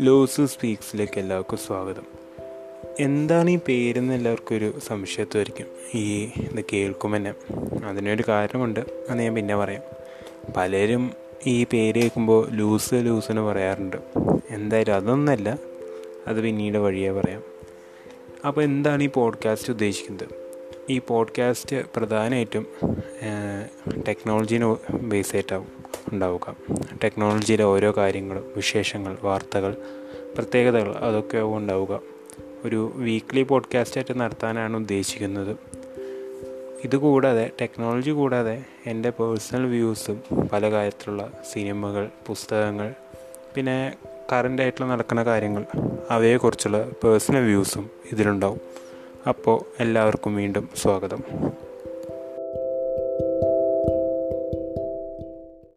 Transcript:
Loss സ്പീക്സിലേക്ക് എല്ലാവർക്കും സ്വാഗതം. എന്താണ് ഈ പേരെന്ന് എല്ലാവർക്കും ഒരു സംശയത്വമായിരിക്കും ഈ ഇത് കേൾക്കുമ്പോൾ തന്നെ അതിനൊരു കാരണമുണ്ട്. അത് ഞാൻ പിന്നെ പറയാം. പലരും ഈ പേര് കേൾക്കുമ്പോൾ ലൂസ് ലൂസ് എന്ന് പറയാറുണ്ട്. എന്തായാലും അതൊന്നല്ല. അത് പിന്നീട് വഴിയേ പറയാം. അപ്പോൾ എന്താണ് ഈ പോഡ്കാസ്റ്റ് ഉദ്ദേശിക്കുന്നത്? ഈ പോഡ്കാസ്റ്റ് പ്രധാനമായിട്ടും ടെക്നോളജീനെ ബേസ് ആയിട്ടാവും ഉണ്ടാവുക. ടെക്നോളജിയിലെ ഓരോ കാര്യങ്ങളും വിശേഷങ്ങൾ വാർത്തകൾ പ്രത്യേകതകൾ അതൊക്കെ ഉണ്ടാവുക. ഒരു വീക്ക്ലി പോഡ്കാസ്റ്റായിട്ട് നടത്താനാണ് ഉദ്ദേശിക്കുന്നത്. ഇതുകൂടാതെ ടെക്നോളജി കൂടാതെ എന്റെ പേഴ്സണൽ വ്യൂസും പല കാര്യത്തിലുള്ള സിനിമകൾ പുസ്തകങ്ങൾ പിന്നെ കറന്റ് ആയിട്ടുള്ള നടക്കുന്ന കാര്യങ്ങൾ അവയെക്കുറിച്ചുള്ള പേഴ്സണൽ വ്യൂസും ഇതിലുണ്ടാവും. അപ്പോൾ എല്ലാവർക്കും വീണ്ടും സ്വാഗതം.